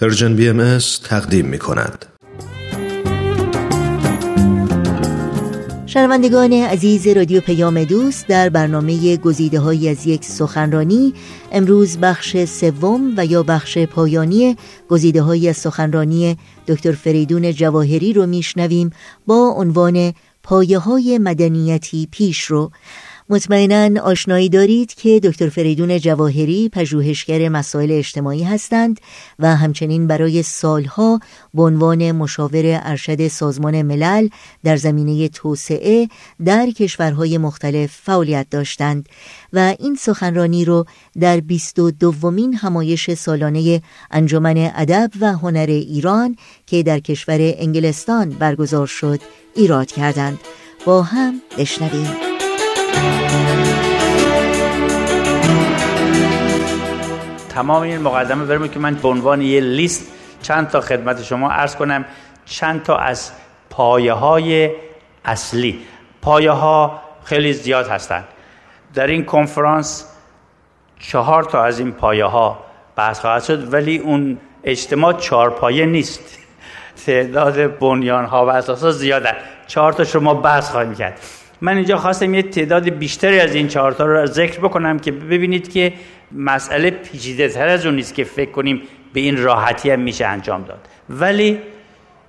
Persian BMS تقدیم می کند. شنوندگان عزیز رادیو پیام دوست در برنامه گزیده های از یک سخنرانی امروز بخش سوم و یا بخش پایانی گزیده های از سخنرانی دکتر فریدون جواهری رو میشنویم با عنوان پایه های مدنیتی پیش رو مطمئنا آشنایی دارید که دکتر فریدون جواهری پژوهشگر مسائل اجتماعی هستند و همچنین برای سالها به عنوان مشاور ارشد سازمان ملل در زمینه توسعه در کشورهای مختلف فعالیت داشتند و این سخنرانی رو در بیست و دومین همایش سالانه انجمن ادب و هنر ایران که در کشور انگلستان برگزار شد ایراد کردند. با هم بشنویم. تمام این مقدمه برمید که من به عنوان یه لیست چند تا خدمت شما عرض کنم چند تا از پایه های اصلی. پایه ها خیلی زیاد هستند. در این کنفرانس چهار تا از این پایه ها بحث خواهد شد ولی اون اجتماع چهار پایه نیست. تعداد بنیان ها و اساس زیاده چهار تا شما بحث خواهیم کرد. من اینجا خواستم یه تعداد بیشتری از این چهارتا رو ذکر بکنم که ببینید که مسئله پیچیده تر از اون نیست که فکر کنیم به این راحتی هم میشه انجام داد. ولی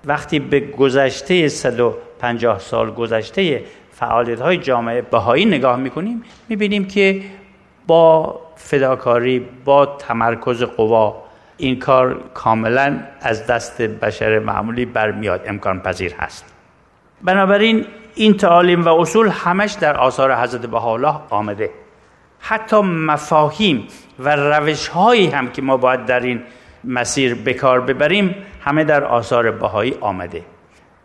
وقتی به گذشته 150 سال گذشته فعالیت های جامعه بهایی نگاه می‌کنیم می‌بینیم که با فداکاری با تمرکز قوا این کار کاملا از دست بشر معمولی برمیاد امکان پذیر هست. بنابراین این تعالیم و اصول همش در آثار حضرت بهاءالله آمده. حتی مفاهیم و روش هایی هم که ما باید در این مسیر بکار ببریم همه در آثار بهایی آمده.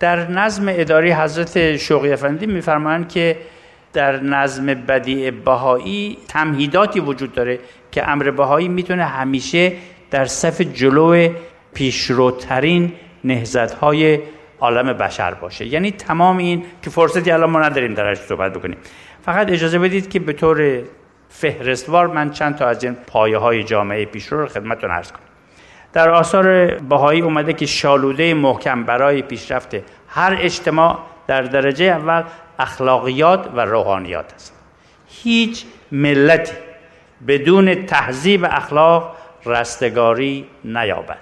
در نظم اداری حضرت شوقی افندی میفرمایند که در نظم بدیع بهایی تمهیداتی وجود داره که امر بهایی می‌تونه همیشه در صف جلو پیشروترین نهزت های عالم بشر باشه. یعنی تمام این که فرصتی الان ما نداریم درش صحبت بکنیم. فقط اجازه بدید که به طور فهرستوار من چند تا از این پایه های جامعه پیشرو رو خدمتتون عرض کنم. در آثار بهایی اومده که شالوده محکم برای پیشرفت هر اجتماع در درجه اول اخلاقیات و روحانیات است. هیچ ملتی بدون تهذیب اخلاق رستگاری نیابد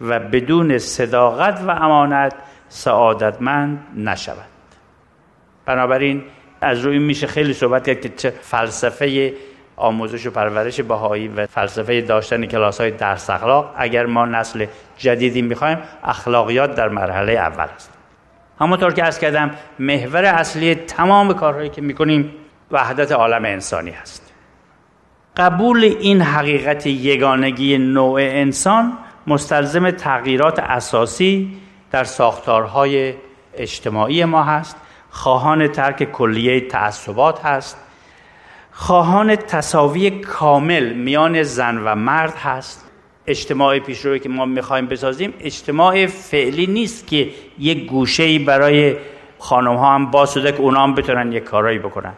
و بدون صداقت و امانت سعادتمند نشود. بنابراین از روی میشه خیلی صحبت کرد که چه فلسفه آموزش و پرورش بهایی و فلسفه داشتن کلاس های درس اخلاق اگر ما نسل جدیدی می‌خوایم اخلاقیات در مرحله اول است. همونطور که از کردم محور اصلی تمام کارهایی که می‌کنیم وحدت عالم انسانی هست. قبول این حقیقت یگانگی نوع انسان مستلزم تغییرات اساسی در ساختارهای اجتماعی ما هست. خواهان ترک کلیه تعصبات هست. خواهان تصاوی کامل میان زن و مرد هست. اجتماع پیشروی که ما می‌خوایم بسازیم اجتماع فعلی نیست که یک گوشه برای خانم ها هم باز شده که اونا هم بتونن یک کارایی بکنن.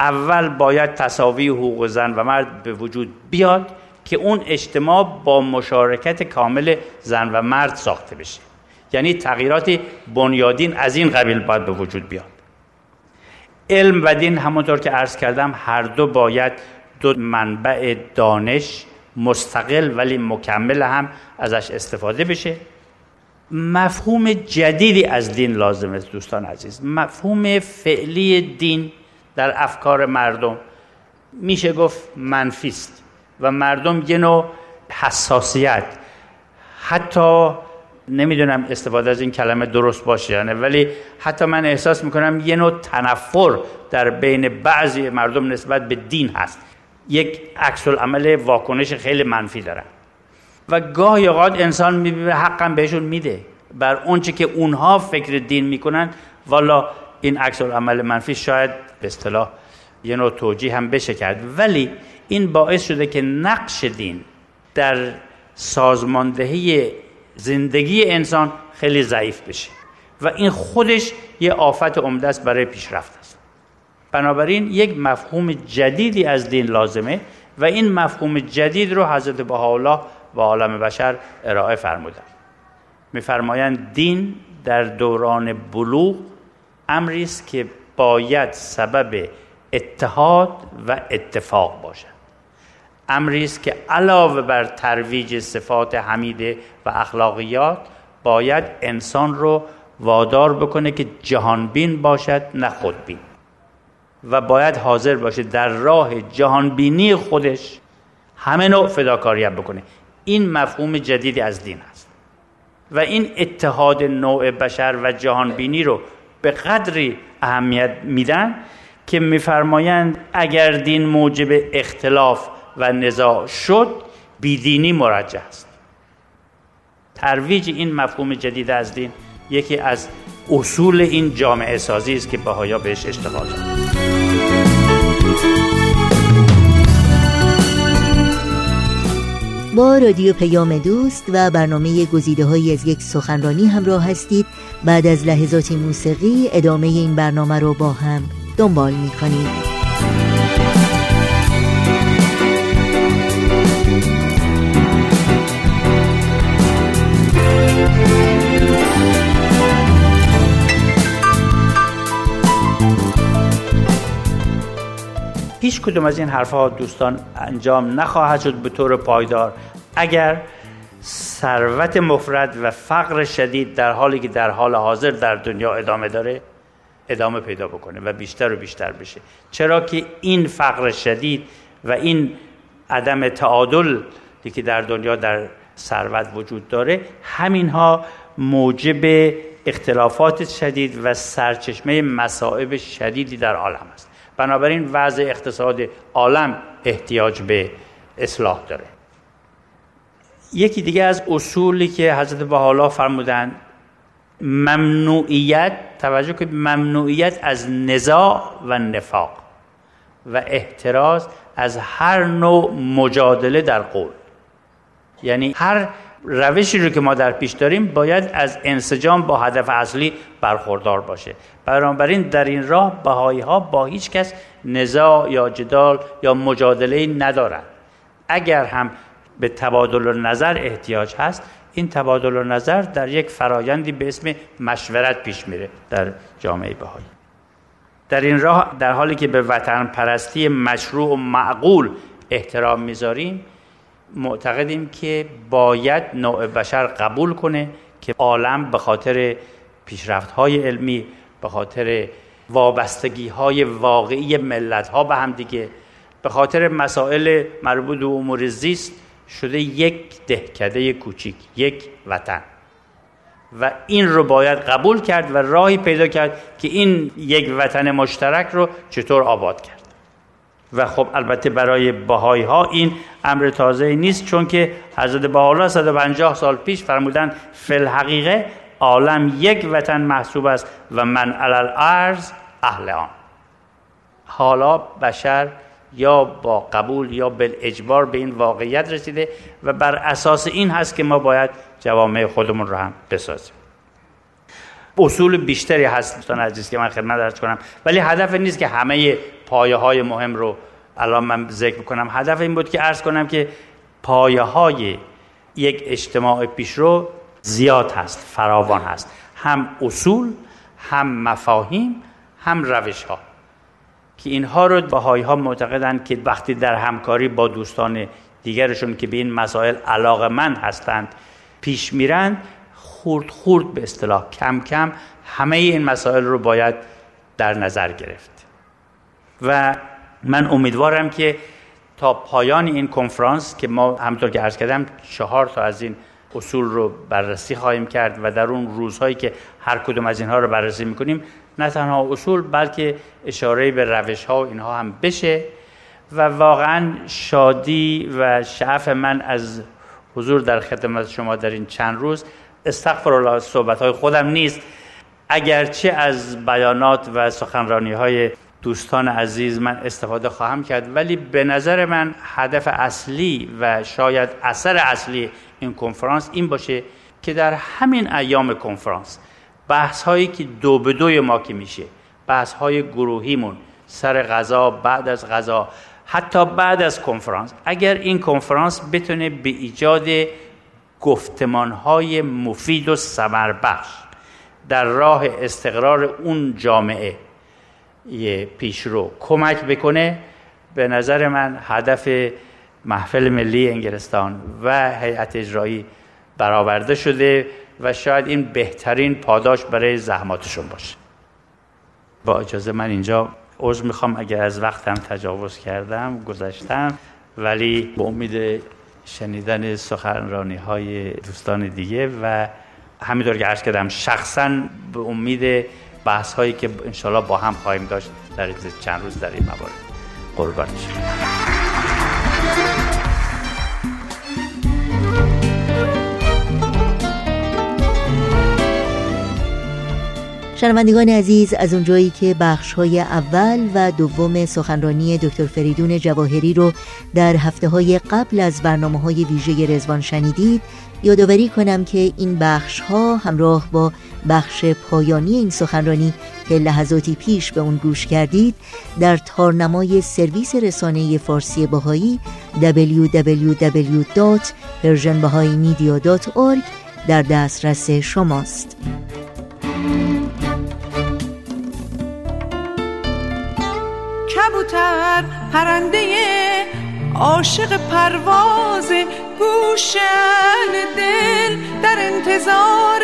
اول باید تصاوی حقوق زن و مرد به وجود بیاد که اون اجتماع با مشارکت کامل زن و مرد ساخته بشه. یعنی تغییرات بنیادین از این قبیل باید به وجود بیاد. علم و دین همونطور که عرض کردم هر دو باید دو منبع دانش مستقل ولی مکمل هم ازش استفاده بشه. مفهوم جدیدی از دین لازمه دوستان عزیز. مفهوم فعلی دین در افکار مردم. میشه گفت منفیست و مردم یه نوع حساسیت حتی نمی‌دونم استفاده از این کلمه درست باشه یعنی ولی حتی من احساس می‌کنم یه نوع تنفر در بین بعضی مردم نسبت به دین هست. یک عکس عمل واکنش خیلی منفی دارن و گاهی اوقات انسان می‌بینه حقا بهشون میده. بر اونچه که اونها فکر دین می‌کنن والا این عکس عمل منفی شاید به اصطلاح یه نوع توجیه هم بشه کرد. ولی این باعث شده که نقش دین در سازماندهی زندگی انسان خیلی ضعیف بشه و این خودش یه آفت عمده است برای پیشرفت است. بنابراین یک مفهوم جدیدی از دین لازمه و این مفهوم جدید رو حضرت بهاءالله و عالم بشر ارائه فرمودن میفرمایند دین در دوران بلوغ امری است که باید سبب اتحاد و اتفاق باشد. امری است که علاوه بر ترویج صفات حمیده و اخلاقیات باید انسان رو وادار بکنه که جهانبین باشد نه خودبین. و باید حاضر باشه در راه جهانبینی خودش همه نوع فداکاریت بکنه. این مفهوم جدیدی از دین است. و این اتحاد نوع بشر و جهانبینی رو به قدری اهمیت میدن که میفرمایند اگر دین موجب اختلاف و نزاع شد بیدینی مرجع است. ترویج این مفهوم جدید از دین یکی از اصول این جامعه سازی است که بهایا بهش اشتغال با رادیو پیام دوست و برنامه گزیده های از یک سخنرانی همراه هستید. بعد از لحظات موسیقی ادامه این برنامه رو با هم دنبال می کنید. هیچ کدوم از این حرفها دوستان انجام نخواهد شد به طور پایدار. اگر ثروت مفرد و فقر شدید در حالی که در حال حاضر در دنیا ادامه داره ادامه پیدا بکنه و بیشتر و بیشتر بشه. چرا که این فقر شدید و این عدم تعادل که در دنیا در ثروت وجود داره همینها موجب اختلافات شدید و سرچشمه مصائب شدیدی در عالم است. بنابراین وضع اقتصاد عالم احتیاج به اصلاح داره. یکی دیگه از اصولی که حضرت بحالا فرمودن ممنوعیت توجه که ممنوعیت از نزاع و نفاق و احتراز از هر نوع مجادله در قول. یعنی هر روشی رو که ما در پیش داریم باید از انسجام با هدف اصلی برخوردار باشه. بنابراین در این راه بهایی ها با هیچ کس نزاع یا جدال یا مجادله ندارند. اگر هم به تبادل نظر احتیاج هست این تبادل نظر در یک فرایندی به اسم مشورت پیش میره در جامعه بهایی. در این راه در حالی که به وطن پرستی مشروع و معقول احترام می‌ذاریم معتقدیم که باید نوع بشر قبول کنه که عالم به خاطر پیشرفت های علمی به خاطر وابستگی های واقعی ملت ها به هم دیگه به خاطر مسائل مربوط به امور زیست شده یک دهکده کوچیک یک وطن. و این رو باید قبول کرد و راهی پیدا کرد که این یک وطن مشترک رو چطور آباد کرد. و خب البته برای بهایی ها این امر تازه نیست چون که حضرت بهاءالله 150 سال پیش فرمودن فل حقیقه عالم یک وطن محسوب است و من علل ارز اهل آن. حالا بشر یا با قبول یا اجبار به این واقعیت رسیده و بر اساس این هست که ما باید جوامع خودمون رو هم بسازیم. اصول بیشتری هست دوستان عزیز که من خدمت درس کنم. ولی هدف نیست که همه پایه های مهم رو الان من ذکر کنم هدف این بود که عرض کنم که پایه های یک اجتماع پیشرو زیاد هست فراوان هست. هم اصول هم مفاهیم هم روش ها که اینها رو بهایی ها معتقدند که وقتی در همکاری با دوستان دیگرشون که به این مسائل علاقه من هستند پیش میرند خورد خورد به اصطلاح. کم کم همه این مسائل رو باید در نظر گرفت. و من امیدوارم که تا پایان این کنفرانس که ما همطور که عرض کردم چهار تا از این اصول رو بررسی خواهیم کرد و در اون روزهایی که هر کدوم از اینها رو بررسی می‌کنیم نه تنها اصول بلکه اشاره به روش ها و اینها هم بشه. و واقعا شادی و شعف من از حضور در خدمت شما در این چند روز استغفر الله صحبت های خودم نیست. اگرچه از بیانات و سخنرانی های دوستان عزیز من استفاده خواهم کرد ولی به نظر من هدف اصلی و شاید اثر اصلی این کنفرانس این باشه که در همین ایام کنفرانس بحث هایی که دو به دوی ما که میشه بحث های گروهیمون سر غذا بعد از غذا حتی بعد از کنفرانس اگر این کنفرانس بتونه به ایجاد گفتمانهای مفید و بخش در راه استقرار اون جامعه پیشرو کمک بکنه. به نظر من هدف محفل ملی انگلستان و هیئت اجرایی برآورده شده و شاید این بهترین پاداش برای زحماتشون باشه. با اجازه من اینجا عذر می‌خوام. اگر از وقتم تجاوز کردم گذشتم ولی به امید شنیدن سخنرانی های دوستان دیگه و همینطور که عرض کردم شخصا به امید بحث هایی که انشالله با هم خواهیم داشت در چند روز در این موارد قربان شما شنوندگان عزیز از اونجایی که بخش های اول و دوم سخنرانی دکتر فریدون جواهری رو در هفته های قبل از برنامه های ویژه رزوان شنیدید یادآوری کنم که این بخش ها همراه با بخش پایانی این سخنرانی که لحظاتی پیش به اون گوش کردید در تارنمای سرویس رسانه فارسی باهایی www.persianbahaimedia.org در دسترس شماست. پرنده عاشق پرواز گوشن دل در انتظار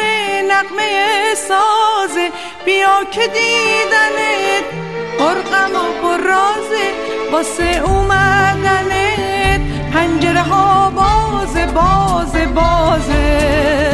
نقمه ساز. بیا که دیدنت قرقم و پراز واسه اومدنت. پنجره ها باز باز بازه